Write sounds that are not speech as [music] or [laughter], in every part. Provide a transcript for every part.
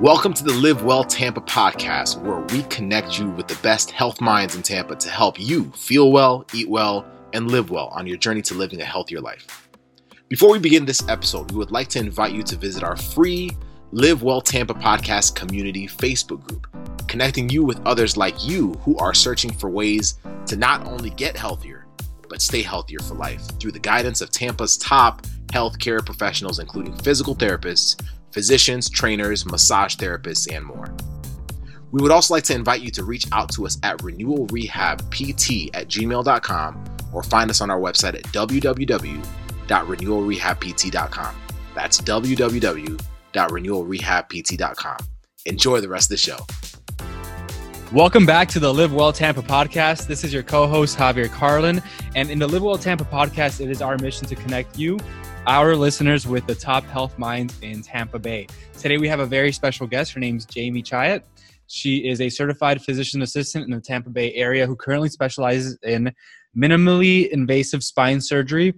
Welcome to the Live Well Tampa podcast, where we connect you with the best health minds in Tampa to help you feel well, eat well, and live well on your journey to living a healthier life. Before we begin this episode, we would like to invite you to visit our free Live Well Tampa podcast community Facebook group, connecting you with others like you who are searching for ways to not only get healthier, but stay healthier for life through the guidance of Tampa's top healthcare professionals, including physical therapists physicians, trainers, massage therapists, and more. We would also like to invite you to reach out to us at renewalrehabpt at gmail.com or find us on our website at www.renewalrehabpt.com. That's www.renewalrehabpt.com. Enjoy the rest of the show. Welcome back to the Live Well Tampa podcast. This is your co host, Javier Carlin. And in the Live Well Tampa podcast, it is our mission to connect you our listeners with the top health minds in Tampa Bay. Today we have a very special guest. Her name is Jamie Chiat. She is a certified physician assistant in the Tampa Bay area who currently specializes in minimally invasive spine surgery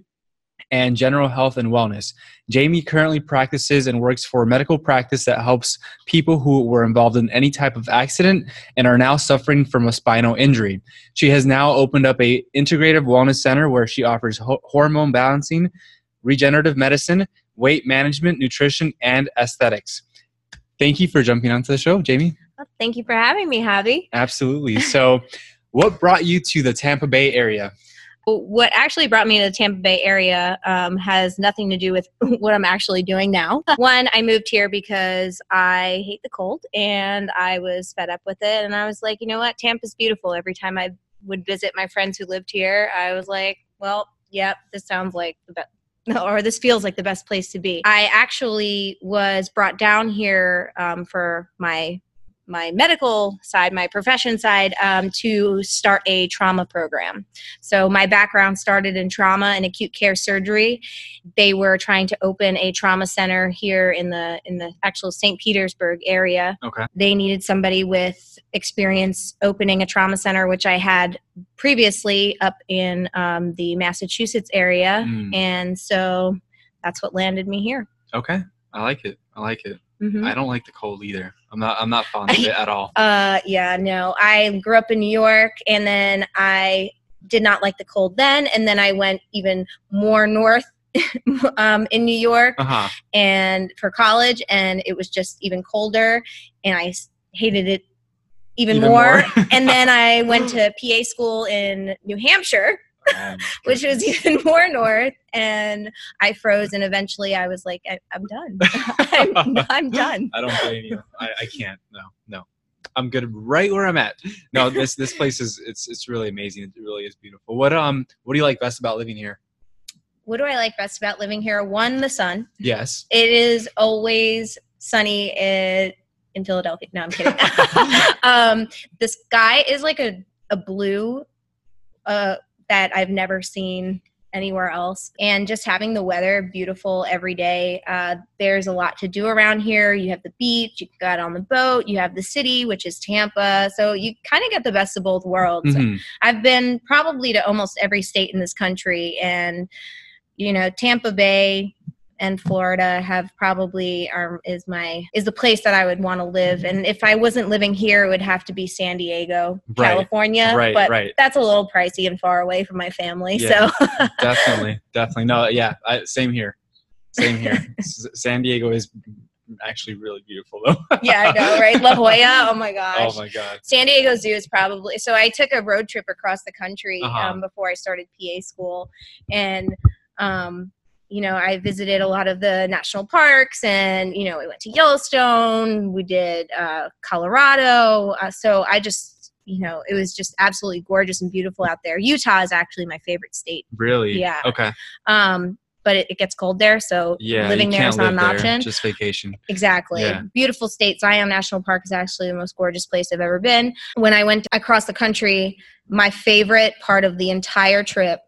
and general health and wellness. Jamie currently practices and works for a medical practice that helps people who were involved in any type of accident and are now suffering from a spinal injury. She has now opened up a integrative wellness center where she offers ho- hormone balancing, regenerative medicine, weight management, nutrition, and aesthetics. Thank you for jumping onto the show, Jamie. Well, thank you for having me, Javi. Absolutely. So, [laughs] what brought you to the Tampa Bay area? What actually brought me to the Tampa Bay area um, has nothing to do with [laughs] what I'm actually doing now. [laughs] One, I moved here because I hate the cold and I was fed up with it. And I was like, you know what? Tampa's beautiful. Every time I would visit my friends who lived here, I was like, well, yep, this sounds like the best [laughs] or this feels like the best place to be. I actually was brought down here um, for my my medical side, my profession side, um, to start a trauma program. So my background started in trauma and acute care surgery. They were trying to open a trauma center here in the in the actual St. Petersburg area. Okay. They needed somebody with experience opening a trauma center, which I had previously up in um, the Massachusetts area, mm. and so that's what landed me here. Okay, I like it. I like it. Mm-hmm. I don't like the cold either. I'm not. I'm not fond of it at all. [laughs] Uh, yeah, no. I grew up in New York, and then I did not like the cold then, and then I went even more north [laughs] um, in New York, uh-huh. and for college, and it was just even colder, and I hated it even, even more. more? and [laughs] then I went to PA school in New Hampshire [laughs] which was even [laughs] more north. And I froze, and eventually I was like, I, am done. [laughs] I'm, I'm, done. I don't blame you. I, I can't. No, no. I'm good right where I'm at. No, this this place is it's it's really amazing. It really is beautiful. What um what do you like best about living here? What do I like best about living here? One, the sun. Yes. It is always sunny in, in Philadelphia. No, I'm kidding. um, the sky is like a a blue uh that I've never seen anywhere else. And just having the weather beautiful every day. Uh, there's a lot to do around here. You have the beach, you can go out on the boat, you have the city, which is Tampa. So you kind of get the best of both worlds. Mm-hmm. I've been probably to almost every state in this country. And, you know, Tampa Bay, and Florida have probably are is my is the place that I would want to live. And if I wasn't living here, it would have to be San Diego, right. California. Right, but right. that's a little pricey and far away from my family. Yeah, so [laughs] definitely, [laughs] definitely. No, yeah, I, same here. Same here. San Diego is actually really beautiful though. [laughs] yeah, I know, right? La Jolla. Oh my gosh. Oh my god. San Diego Zoo is probably so. I took a road trip across the country uh-huh. um, before I started PA school, and um, you know, I visited a lot of the national parks and, you know, we went to Yellowstone, we did uh, Colorado. Uh, so I just, you know, it was just absolutely gorgeous and beautiful out there. Utah is actually my favorite state. Really? Yeah. Okay. Um, but it, it gets cold there, so yeah, living there is not an option. Just vacation. Exactly. Yeah. Beautiful state. Zion National Park is actually the most gorgeous place I've ever been. When I went across the country, my favorite part of the entire trip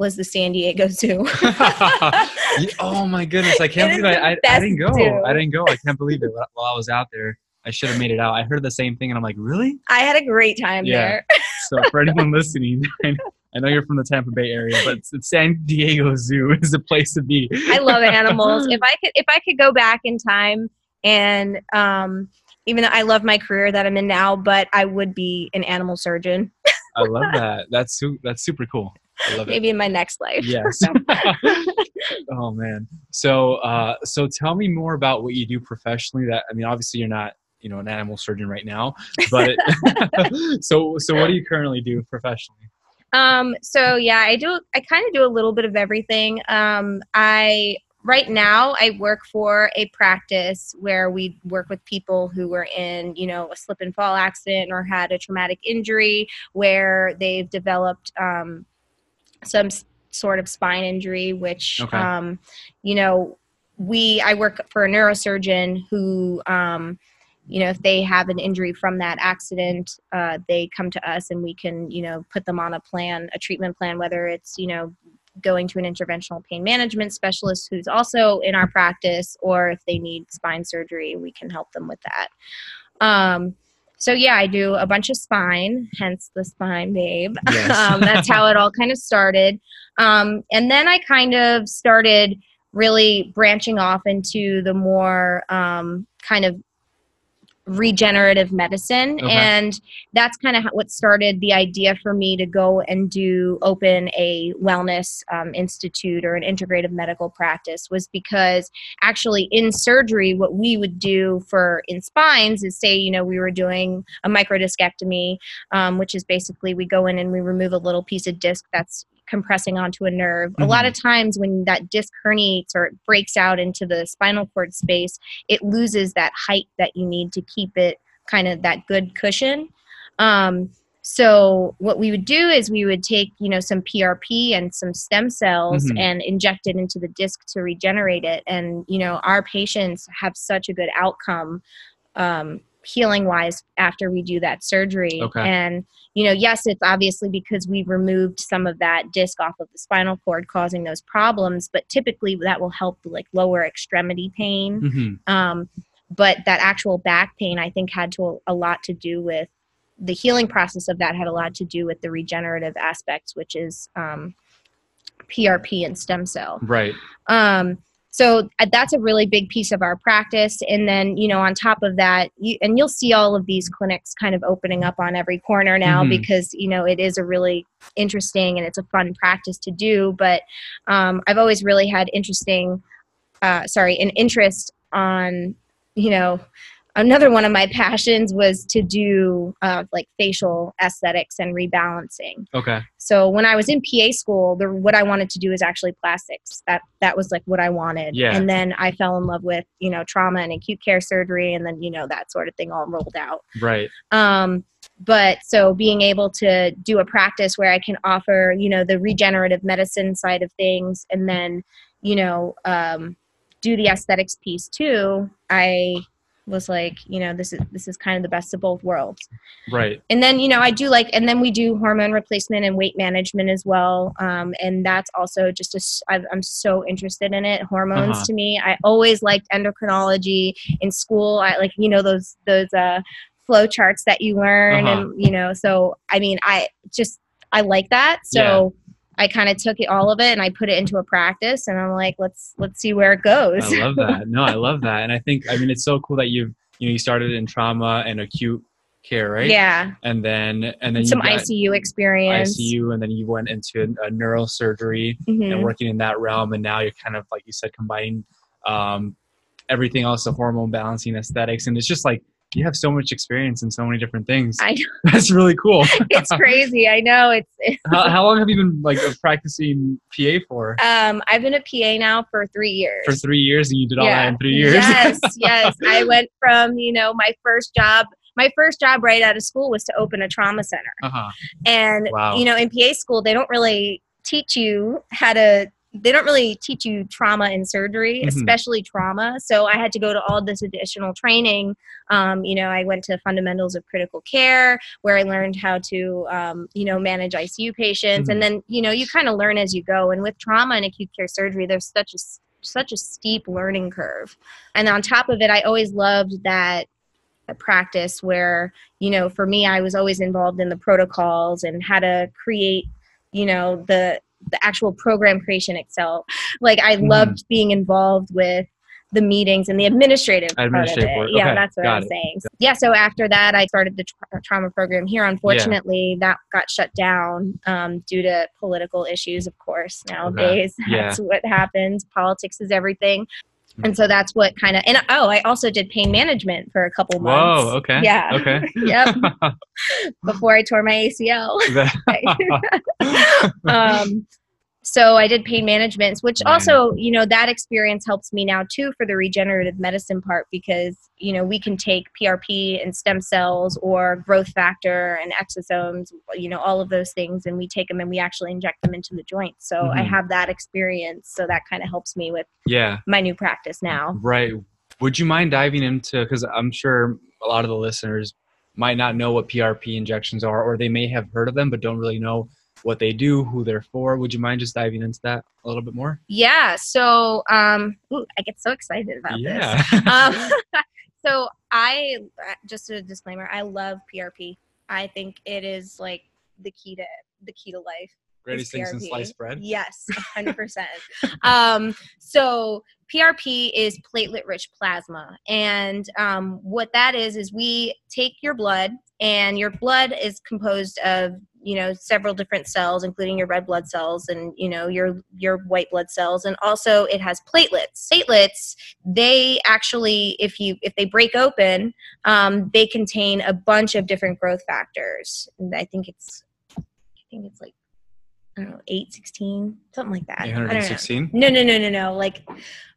was the San Diego Zoo. [laughs] [laughs] oh my goodness! I can't believe I, I, I, didn't go. Zoo. I didn't go. I can't believe it. While I was out there, I should have made it out. I heard the same thing, and I'm like, really? I had a great time yeah. there. [laughs] so for anyone listening, I know you're from the Tampa Bay area, but San Diego Zoo is the place to be. I love animals. If I could, if I could go back in time and um, even though I love my career that I'm in now, but I would be an animal surgeon. I love that. That's su- that's super cool. I love Maybe it. in my next life. Yes. [laughs] oh man. So uh, so tell me more about what you do professionally. That I mean, obviously you're not you know an animal surgeon right now, but [laughs] [laughs] so so what do you currently do professionally? Um, so yeah, I do. I kind of do a little bit of everything. Um, I right now I work for a practice where we work with people who were in, you know, a slip and fall accident or had a traumatic injury where they've developed um, some sort of spine injury, which, Okay. um, you know, we I work for a neurosurgeon who. Um, you know, if they have an injury from that accident, uh, they come to us and we can, you know, put them on a plan, a treatment plan, whether it's, you know, going to an interventional pain management specialist who's also in our practice, or if they need spine surgery, we can help them with that. Um, so yeah, I do a bunch of spine, hence the spine babe. [laughs] Yes. um, that's how it all kind of started. Um, and then I kind of started really branching off into the more um, kind of regenerative medicine Okay. and that's kind of what started the idea for me to go and do open a wellness um, institute or an integrative medical practice was because actually in surgery what we would do for in spines is say you know we were doing a microdiscectomy um, which is basically we go in and we remove a little piece of disc that's compressing onto a nerve. A lot of times when that disc herniates or it breaks out into the spinal cord space it loses that height that you need to keep it kind of that good cushion. Um, so what we would do is we would take you know some prp and some stem cells Mhm. and inject it into the disc to regenerate it. And you know our patients have such a good outcome um, healing wise after we do that surgery Okay. and you know yes it's obviously because we've removed some of that disc off of the spinal cord causing those problems but typically that will help like lower extremity pain hmm um, but that actual back pain i think had to a lot to do with the healing process of that had a lot to do with the regenerative aspects which is um, prp and stem cell Right. um, so uh, that's a really big piece of our practice and then you know on top of that you, and you'll see all of these clinics kind of opening up on every corner now Mhm. because you know it is a really interesting and it's a fun practice to do but um, i've always really had interesting uh, sorry an interest on you know another one of my passions was to do uh, like facial aesthetics and rebalancing Okay. so when I was in PA school, the, what I wanted to do is actually plastics. That that was like what I wanted. Yeah. And then I fell in love with you know trauma and acute care surgery, and then you know that sort of thing all rolled out. Right. Um, but so being able to do a practice where I can offer you know the regenerative medicine side of things, and then you know um, do the aesthetics piece too. I was like, you know, this is this is kind of the best of both worlds Right. and then you know i do like and then we do hormone replacement and weight management as well um, and that's also just a I've- i'm so interested in it hormones Uh-huh. to me i always liked endocrinology in school i like you know those those uh flow charts that you learn Uh-huh. and you know so i mean i just i like that so i kind of took it all of it and i put it into a practice and i'm like let's let's see where it goes I love that. No, I love that. And I think I mean it's so cool that you've you know you started in trauma and acute care, right? yeah And then and then some you got icu experience ICU and then you went into a, a neurosurgery Mhm. and working in that realm and now you're kind of like you said combining um, everything else the hormone balancing aesthetics and it's just like you have so much experience in so many different things I [laughs] know. that's really cool [laughs] it's crazy i know it's how, how long have you been like practicing pa for Um, I've been a PA now for three years. for three years and you did all that in three years Yes, [laughs] yes. I went from you know my first job. My first job right out of school was to open a trauma center, uh-huh. and Wow. you know in PA school they don't really teach you how to. They don't really teach you trauma and surgery, Mhm. especially trauma. So I had to go to all this additional training. Um, you know, I went to fundamentals of critical care, where I learned how to, um, you know, manage ICU patients, Mhm. and then you know you kind of learn as you go. And with trauma and acute care surgery, there's such a such a steep learning curve. And on top of it, I always loved that practice where you know for me i was always involved in the protocols and how to create you know the the actual program creation itself like i Mhm. loved being involved with the meetings and the administrative, Administrative part of it. Yeah, Okay, that's what I got was it. saying. Yeah, so after that, I started the tra- trauma program here. Unfortunately, that got shut down um, due to political issues, of course. Nowadays, [laughs] Yeah. that's what happens. Politics is everything. And so that's what kind of, and oh, I also did pain management for a couple months. Whoa. Okay. Yeah. Okay. [laughs] Yep. [laughs] Before I tore my ACL. [laughs] um, so I did pain management, which also, you know, that experience helps me now too for the regenerative medicine part because, you know, we can take PRP and stem cells or growth factor and exosomes, you know, all of those things, and we take them and we actually inject them into the joints. So I Mhm. have that experience. So that kind of helps me with yeah. my new practice now. Right. Would you mind diving into because I'm sure a lot of the listeners might not know what PRP injections are, or they may have heard of them but don't really know what they do, who they're for. Would you mind just diving into that a little bit more? Yeah. So um, ooh, I get so excited about this. yeah. um, [laughs] [laughs] so I just a disclaimer. I love PRP. I think it is like the key to the key to life. Greatest things in sliced bread. Yes, [laughs] hundred percent. Um, so PRP is platelet-rich plasma, and um, what that is is we take your blood, and your blood is composed of you know several different cells, including your red blood cells and you know your your white blood cells, and also it has platelets. Platelets, they actually, if you if they break open, um, they contain a bunch of different growth factors. And I think it's, I think it's like. I don't know, eight sixteen, something like that. I don't know. 816. No, no, no, no, no. Like,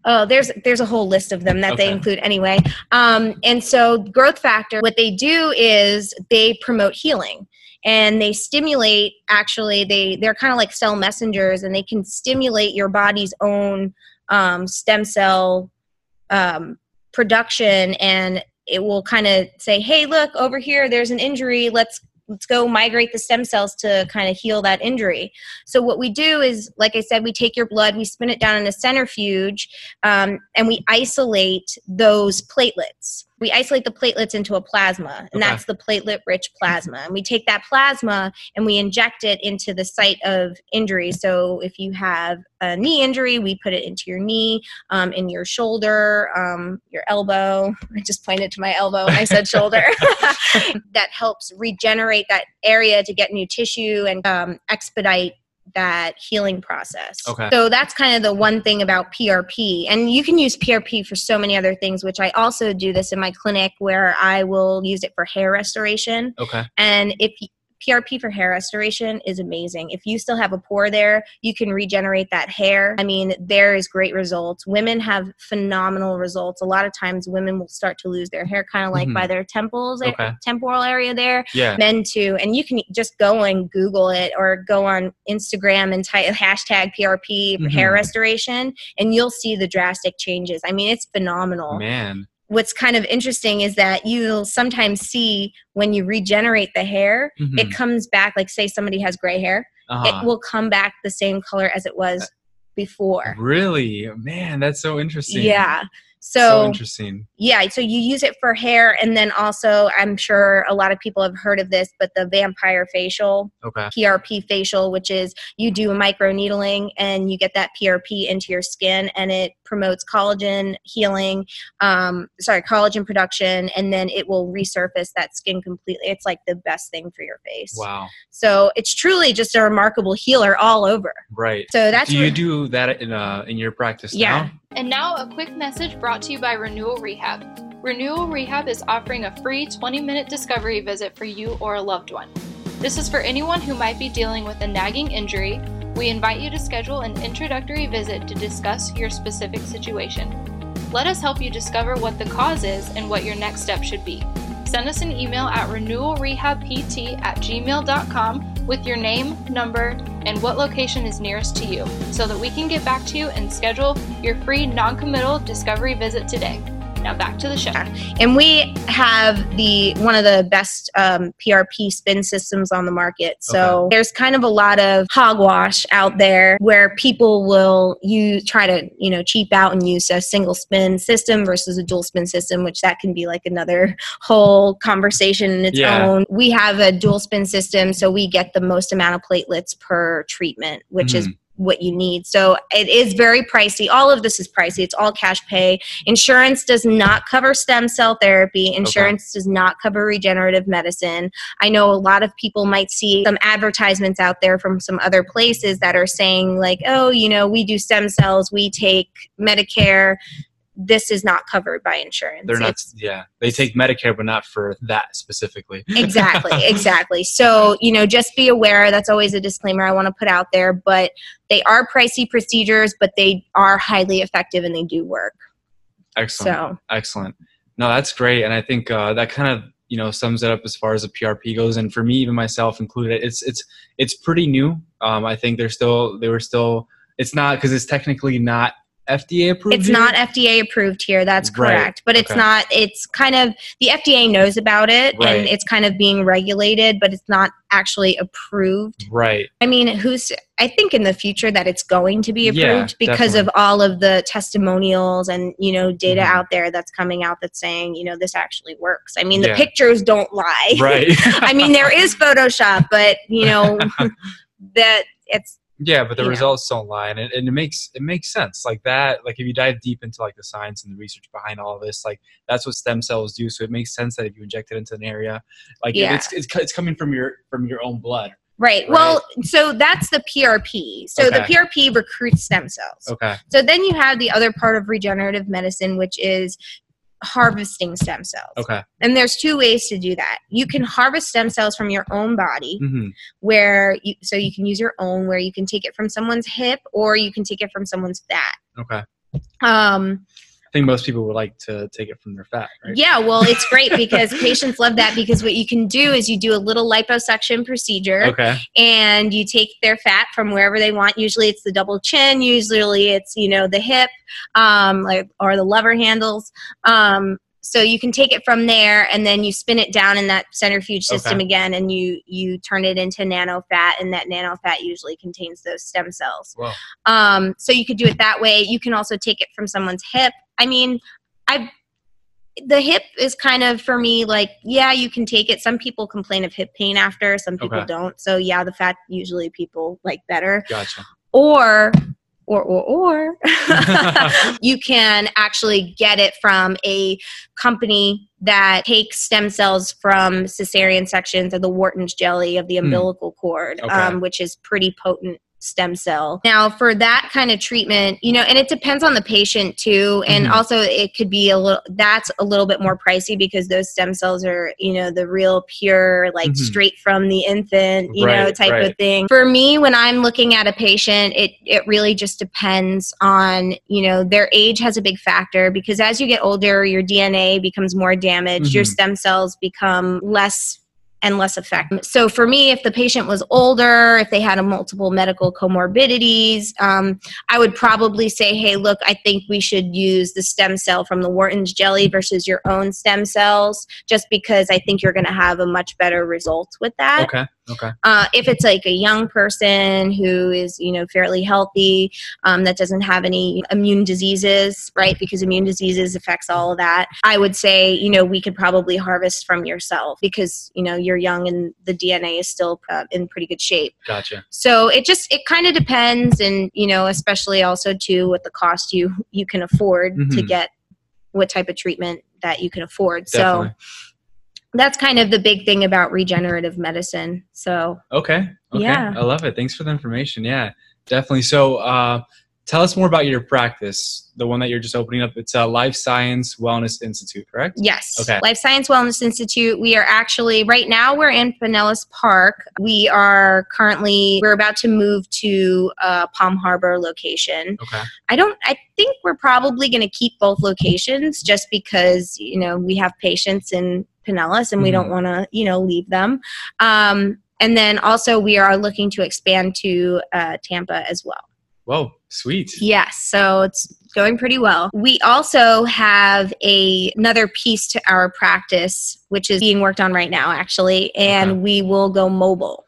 oh, there's there's a whole list of them that they include anyway. Um, and so growth factor, what they do is they promote healing and they stimulate. Actually, they they're kind of like cell messengers, and they can stimulate your body's own um, stem cell um, production, and it will kind of say, "Hey, look over here. There's an injury. Let's." Let's go migrate the stem cells to kind of heal that injury. So what we do is, like I said, we take your blood, we spin it down in a centrifuge, um, and we isolate those platelets. We isolate the platelets into a plasma, and Okay. that's the platelet-rich plasma. And we take that plasma and we inject it into the site of injury. So if you have a knee injury, we put it into your knee, um, in your shoulder, um, your elbow. [laughs] I just pointed to my elbow I said shoulder. [laughs] [laughs] that helps regenerate that area to get new tissue and um, expedite that healing process. Okay. So that's kind of the one thing about PRP. And you can use PRP for so many other things, which I also do this in my clinic where I will use it for hair restoration. Okay. And if PRP for hair restoration is amazing. If you still have a pore there, you can regenerate that hair. I mean, there is great results. Women have phenomenal results. A lot of times, women will start to lose their hair, kind of like Mhm. by their temples, Okay. temporal area there. Yeah. Men too, and you can just go and Google it or go on Instagram and type hashtag PRP for hair restoration, and you'll see the drastic changes. I mean, it's phenomenal Man. What's kind of interesting is that you'll sometimes see when you regenerate the hair, Mhm. it comes back, like say somebody has gray hair, Uh-huh. it will come back the same color as it was before. Really? Man, that's so interesting. Yeah. So, So, interesting. yeah, so you use it for hair, and then also, I'm sure a lot of people have heard of this, but the vampire facial, Okay. PRP facial, which is you do a micro needling and you get that PRP into your skin, and it promotes collagen healing, um, sorry, collagen production, and then it will resurface that skin completely. It's like the best thing for your face. Wow. So it's truly just a remarkable healer all over. Right. So that's do you do that in uh in your practice Yeah. now? And now, a quick message brought to you by Renewal Rehab. Renewal Rehab is offering a free 20 minute discovery visit for you or a loved one. This is for anyone who might be dealing with a nagging injury. We invite you to schedule an introductory visit to discuss your specific situation. Let us help you discover what the cause is and what your next step should be. Send us an email at renewalrehabpt at gmail.com with your name, number, and what location is nearest to you so that we can get back to you and schedule your free non committal discovery visit today. Now back to the show. and we have the one of the best um, PRP spin systems on the market. So there's kind of a lot of hogwash out there where people will use try to you know cheap out and use a single spin system versus a dual spin system, which that can be like another [laughs] whole conversation in its Yeah. own. We have a dual spin system, so we get the most amount of platelets per treatment, which is Mhm. What you need. So it is very pricey. All of this is pricey. It's all cash pay. Insurance does not cover stem cell therapy. Insurance okay. does not cover regenerative medicine. I know a lot of people might see some advertisements out there from some other places that are saying like, "Oh, you know, we do stem cells, we take Medicare." This is not covered by insurance. They're not, it's, yeah. They take Medicare, but not for that specifically. [laughs] exactly, exactly. So, you know, just be aware that's always a disclaimer I want to put out there, but they are pricey procedures, but they are highly effective and they do work. Excellent. So. Excellent. No, that's great. And I think uh, that kind of, you know, sums it up as far as the PRP goes. And for me, even myself included, it's, it's, it's pretty new. Um, I think they're still, they were still, it's not because it's technically not FDA approved? It's here? not FDA approved here. That's correct. Right. But it's okay. not, it's kind of, the FDA knows about it right. and it's kind of being regulated, but it's not actually approved. Right. I mean, who's, I think in the future that it's going to be approved yeah, because definitely. of all of the testimonials and, you know, data mm-hmm. out there that's coming out that's saying, you know, this actually works. I mean, the yeah. pictures don't lie. Right. [laughs] I mean, there is Photoshop, but, you know, [laughs] that it's, yeah but the results know. don't lie and it, and it makes it makes sense like that like if you dive deep into like the science and the research behind all of this like that's what stem cells do so it makes sense that if you inject it into an area like yeah. it's, it's it's coming from your from your own blood Right. right. Well, so that's the PRP. So okay. the PRP recruits stem cells. Okay. So then you have the other part of regenerative medicine, which is harvesting stem cells. Okay. And there's two ways to do that. You can harvest stem cells from your own body, mm-hmm. where you so you can use your own, where you can take it from someone's hip or you can take it from someone's fat. Okay. Um, think most people would like to take it from their fat, right? Yeah, well, it's great because patients love that because what you can do is you do a little liposuction procedure. Okay. And you take their fat from wherever they want. Usually it's the double chin, usually it's, you know, the hip, um, like or the lever handles. Um, so you can take it from there and then you spin it down in that centrifuge system okay. again and you you turn it into nano fat and that nano fat usually contains those stem cells. Um, so you could do it that way. You can also take it from someone's hip. I mean i the hip is kind of for me like yeah you can take it. Some people complain of hip pain after some people okay. don't. So yeah the fat usually people like better. Gotcha. Or or or or [laughs] you can actually get it from a company that takes stem cells from cesarean sections of the Wharton's jelly of the hmm. umbilical mm. cord, okay. um, which is pretty potent stem cell. Now, for that kind of treatment, you know, and it depends on the patient too. And mm-hmm. also, it could be a little, that's a little bit more pricey because those stem cells are, you know, the real pure, like mm-hmm. straight from the infant, you right, know, type right. of thing. For me, when I'm looking at a patient, it, it really just depends on, you know, their age has a big factor because as you get older, your DNA becomes more damaged, mm-hmm. your stem cells become less and less effective. So for me, if the patient was older, if they had a multiple medical comorbidities, um, I would probably say, hey, look, I think we should use the stem cell from the Wharton's jelly versus your own stem cells, just because I think you're going to have a much better result with that. Okay. Okay. Uh, if it's like a young person who is, you know, fairly healthy, um, that doesn't have any immune diseases, right? Because immune diseases affects all of that. I would say, you know, we could probably harvest from yourself because, you know, you're young and the DNA is still uh, in pretty good shape. Gotcha. So it just it kind of depends, and you know, especially also too what the cost you you can afford mm-hmm. to get what type of treatment that you can afford. Definitely. So that's kind of the big thing about regenerative medicine. So okay, okay, yeah, I love it. Thanks for the information. Yeah, definitely. So, uh, tell us more about your practice, the one that you're just opening up. It's a Life Science Wellness Institute, correct? Yes. Okay. Life Science Wellness Institute. We are actually right now we're in Pinellas Park. We are currently we're about to move to a Palm Harbor location. Okay. I don't. I think we're probably going to keep both locations just because you know we have patients in Pinellas and we mm-hmm. don't want to, you know, leave them. Um, and then also we are looking to expand to uh, Tampa as well. Whoa, sweet. Yes, so it's going pretty well. We also have a another piece to our practice which is being worked on right now actually and okay. we will go mobile.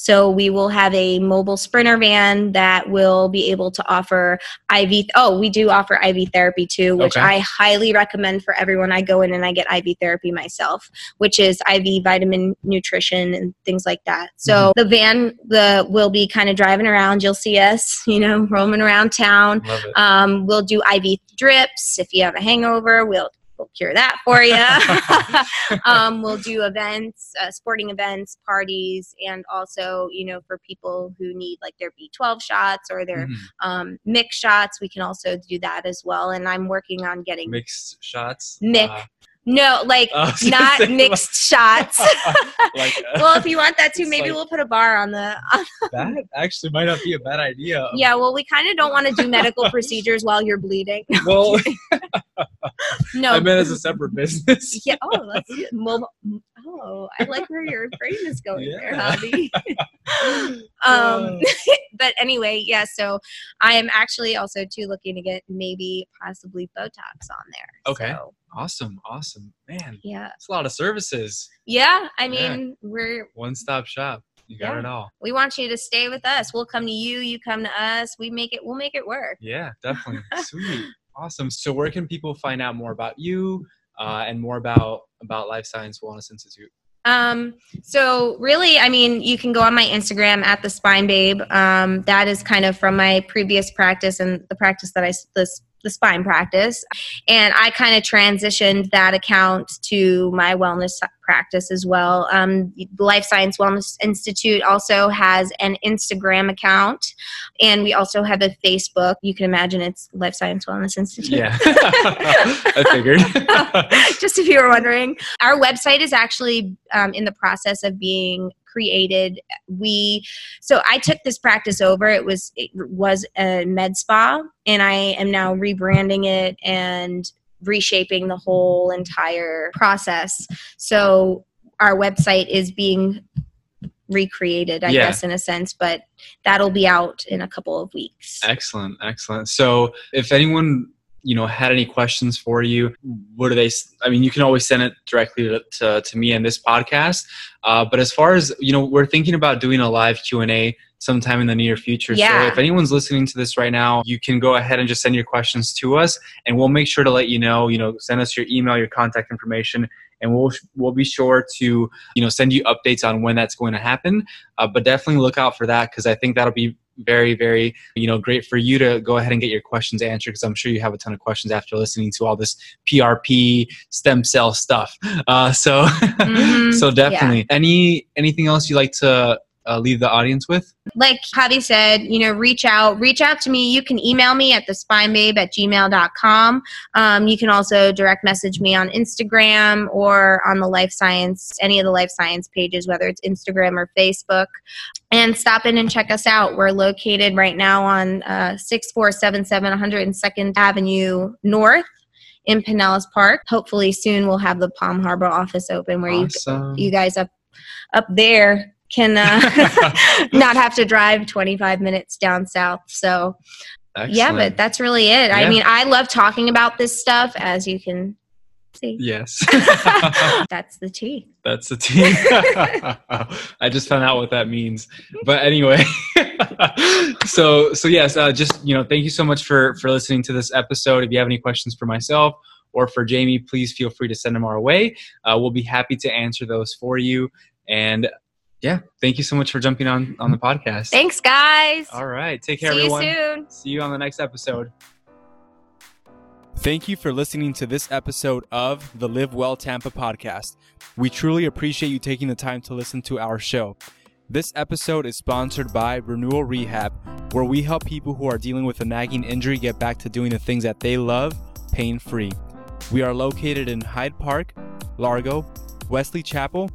So we will have a mobile sprinter van that will be able to offer IV. Oh, we do offer IV therapy too, which Okay. I highly recommend for everyone. I go in and I get IV therapy myself, which is IV vitamin nutrition and things like that. So the van the will be kind of driving around. You'll see us, [laughs] you know, roaming around town. Um, we'll do IV drips. If you have a hangover, we'll, we'll cure that for you. [laughs] um, we'll do events, uh, sporting events, parties, and also, you know, for people who need like their B12 shots or their Mhm. um, mix shots, we can also do that as well. And I'm working on getting Mixed shots. Mix. Uh, no, like [laughs] I was gonna not mixed shots. [laughs] like uh, well, if you want that too, maybe like- we'll put a bar on the. that actually might not be a bad idea. yeah, well, we kind of don't want to do medical procedures while you're bleeding. Well, No, I meant as a separate business. [laughs] yeah. Oh, that's good. Mobile. Oh, I like where your brain is going there, [laughs] Yeah. Javi. [laughs] um, but anyway, yeah. So I am actually also too looking to get maybe possibly Botox on there. Okay. So, Awesome, awesome, man. yeah. It's a lot of services. Yeah. I Yeah. mean, we're One stop shop. You got Yeah. it all. we want you to stay with us. We'll come to you. You come to us. We make it. We'll make it work. Yeah, definitely. Sweet. Awesome. So where can people find out more about you uh, and more about about Life Science Wellness Institute? Um, so really, I mean, you can go on my Instagram at the Spine Babe. Um, that is kind of from my previous practice and the practice that I s- the, spine practice, and I kind of transitioned that account to my wellness practice as well. Um, the Life Science Wellness Institute also has an Instagram account, and we also have a Facebook. You can imagine it's Life Science Wellness Institute. Yeah, [laughs] [laughs] I figured. [laughs] just if you were wondering our website is actually um, in the process of being created we so i took this practice over it was it was a med spa and i am now rebranding it and reshaping the whole entire process so our website is being recreated i Yeah. guess in a sense but that'll be out in a couple of weeks excellent, excellent. So if anyone you know had any questions for you, what do they? i mean, you can always send it directly to to, to me and this podcast. Uh, but as far as you know, we're thinking about doing a live Q and A sometime in the near future. Yeah. So if anyone's listening to this right now, you can go ahead and just send your questions to us, and we'll make sure to let you know. You know, send us your email, your contact information, and we'll we'll be sure to you know send you updates on when that's going to happen. Uh, but definitely look out for that because I think that'll be very very you know great for you to go ahead and get your questions answered because I'm sure you have a ton of questions after listening to all this PRP stem cell stuff. Uh, so [laughs] Mhm. so definitely any anything else you like to uh, leave the audience with? like Javi said, you know, reach out, reach out to me. You can email me at thespinebabe at gmail.com. Um, you can also direct message me on Instagram or on the life science, any of the life science pages, whether it's Instagram or Facebook. And stop in and check us out. We're located right now on uh, 6477 102nd Avenue North in Pinellas Park. Hopefully soon we'll have the Palm Harbor office open where you you guys up up there can uh, [laughs] [laughs] not have to drive 25 minutes down south. So yeah, but that's really it. I mean, I love talking about this stuff, as you can see. yes. [laughs] That's the tea. That's the team. I just found out what that means. But anyway, so so yes, uh, just you know, thank you so much for for listening to this episode. If you have any questions for myself or for Jamie, please feel free to send them our way. Uh, we'll be happy to answer those for you. And yeah, thank you so much for jumping on on the podcast. Thanks, guys. All right, take care, See everyone. you soon. See you on the next episode. Thank you for listening to this episode of the Live Well Tampa podcast. We truly appreciate you taking the time to listen to our show. This episode is sponsored by Renewal Rehab, where we help people who are dealing with a nagging injury get back to doing the things that they love pain free. We are located in Hyde Park, Largo, Wesley Chapel,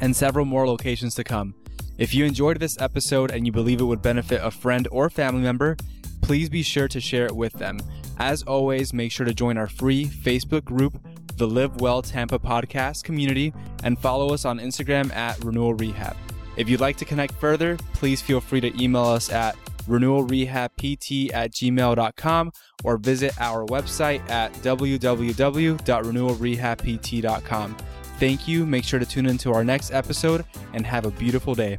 and several more locations to come. If you enjoyed this episode and you believe it would benefit a friend or family member, please be sure to share it with them. As always, make sure to join our free Facebook group, the Live Well Tampa Podcast community, and follow us on Instagram at Renewal Rehab. If you'd like to connect further, please feel free to email us at renewalrehabpt at gmail.com or visit our website at www.renewalrehabpt.com. Thank you. Make sure to tune into our next episode and have a beautiful day.